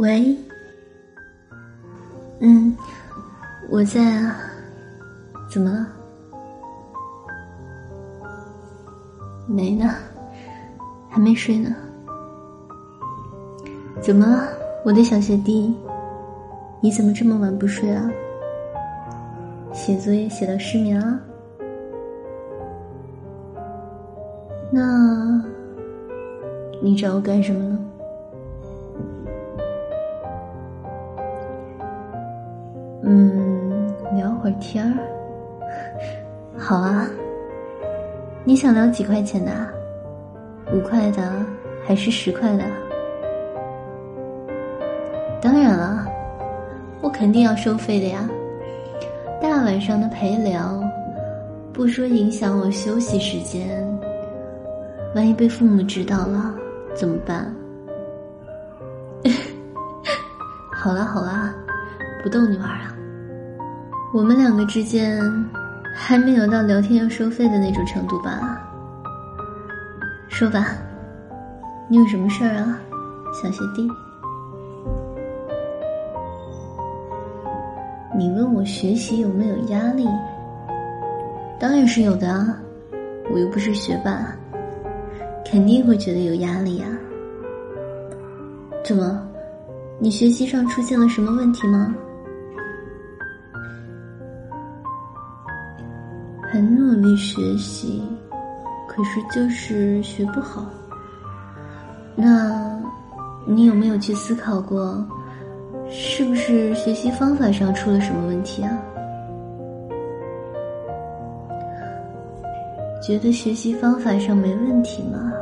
喂，嗯，我在啊，怎么了？没呢，还没睡呢。怎么了，我的小学弟？你怎么这么晚不睡啊？写作业写到失眠了？那，你找我干什么呢？好啊，你想聊几块钱的？五块的还是十块的？当然了，我肯定要收费的呀。大晚上的陪聊，不说影响我休息时间，万一被父母知道了怎么办？好了好了，不逗你玩了。我们两个之间还没有到聊天要收费的那种程度吧？说吧，你有什么事儿啊，小学弟？你问我学习有没有压力？当然是有的啊，我又不是学霸，肯定会觉得有压力呀。怎么，你学习上出现了什么问题吗？努力学习，可是就是学不好。那，你有没有去思考过？是不是学习方法上出了什么问题啊？觉得学习方法上没问题吗？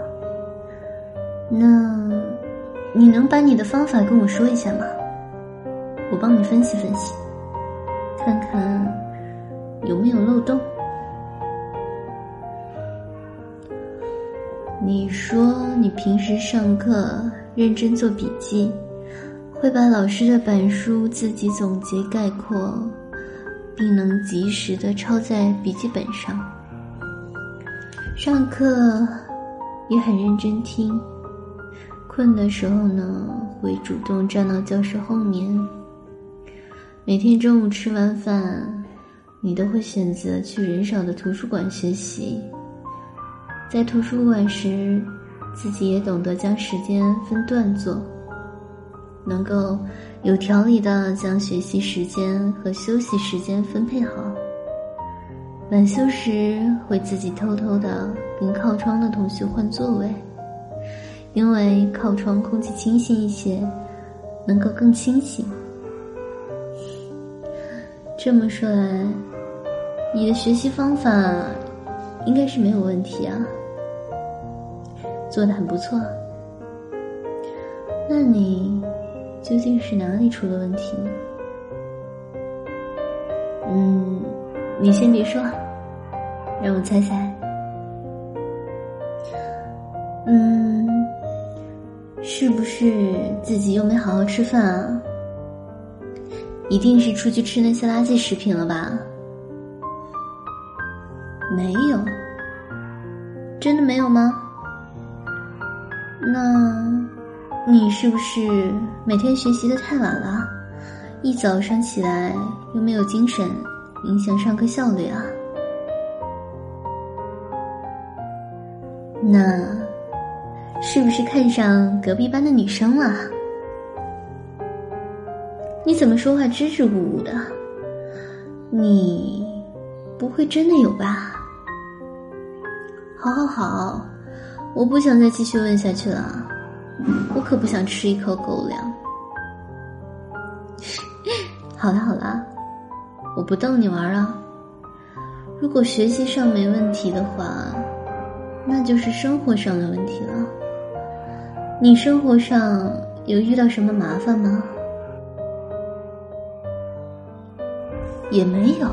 那，你能把你的方法跟我说一下吗？我帮你分析分析，看看有没有漏洞。你说你平时上课认真做笔记。会把老师的板书自己总结概括，并能及时的抄在笔记本上。上课也很认真听，困的时候呢，会主动站到教室后面。每天中午吃完饭，你都会选择去人少的图书馆学习。在图书馆时，自己也懂得将时间分段做。能够有条理的将学习时间和休息时间分配好。晚休时会自己偷偷的跟靠窗的同学换座位，因为靠窗空气清新一些，能够更清醒。这么说来，你的学习方法应该是没有问题啊，做的很不错。那你？究竟是哪里出了问题呢？嗯，你先别说，让我猜猜。嗯，是不是自己又没好好吃饭啊？一定是出去吃那些垃圾食品了吧？没有，真的没有吗？那。你是不是每天学习的太晚了？一早上起来又没有精神，影响上课效率啊？那是不是看上隔壁班的女生了？你怎么说话支支吾吾的？你不会真的有吧？好好好，我不想再继续问下去了。我可不想吃一口狗粮。好了好了，我不逗你玩了。如果学习上没问题的话，那就是生活上的问题了。你生活上有遇到什么麻烦吗？也没有。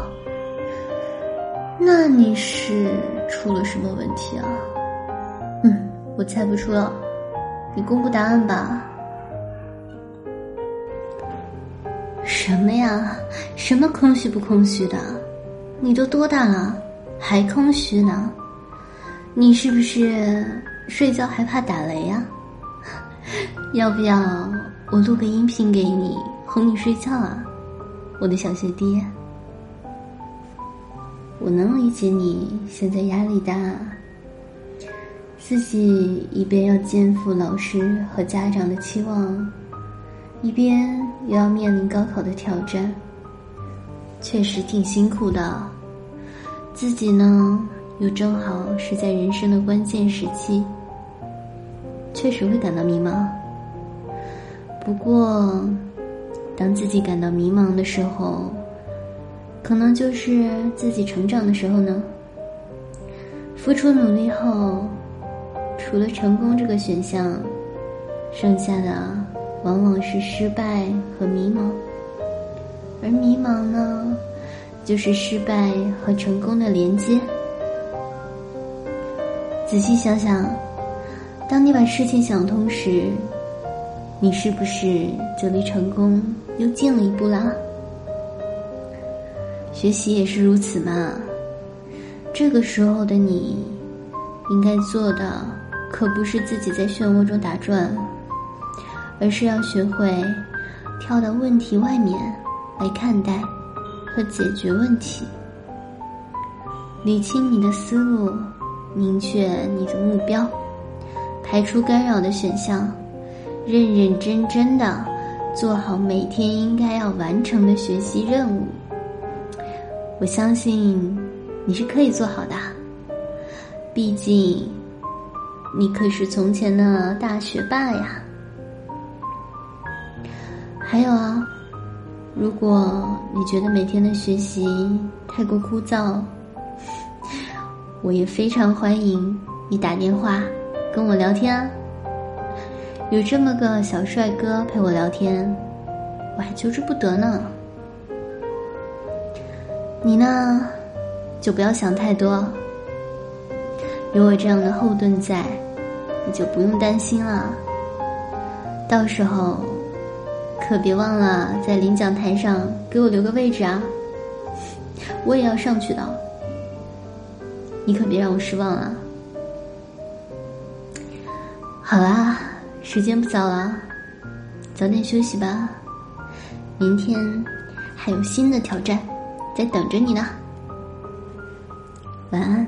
那你是出了什么问题啊？我猜不出了。你公布答案吧。什么呀？什么空虚不空虚的？你都多大了，还空虚呢？你是不是睡觉还怕打雷呀？要不要我录个音频给你，哄你睡觉啊，我的小学弟。我能理解你现在压力大，自己一边要肩负老师和家长的期望，一边又要面临高考的挑战，确实挺辛苦的。自己呢，又正好是在人生的关键时期，确实会感到迷茫。不过，当自己感到迷茫的时候，可能就是自己成长的时候呢。付出努力后，除了成功这个选项，剩下的往往是失败和迷茫。而迷茫呢，就是失败和成功的连接。仔细想想，当你把事情想通时，你是不是就离成功又近了一步啦？学习也是如此嘛。这个时候的你，应该做的可不是自己在漩涡中打转，而是要学会跳到问题外面来看待和解决问题，理清你的思路，明确你的目标，排除干扰的选项，认认真真的做好每天应该要完成的学习任务。我相信你是可以做好的，毕竟你可是从前的大学霸呀。还有啊，如果你觉得每天的学习太过枯燥，我也非常欢迎你打电话跟我聊天啊。有这么个小帅哥陪我聊天，我还求之不得呢。你呢，就不要想太多。有我这样的后盾在，你就不用担心了。到时候，可别忘了在领奖台上给我留个位置啊！我也要上去的，你可别让我失望啊！好啦，时间不早了，早点休息吧。明天还有新的挑战。在等着你呢，晚安。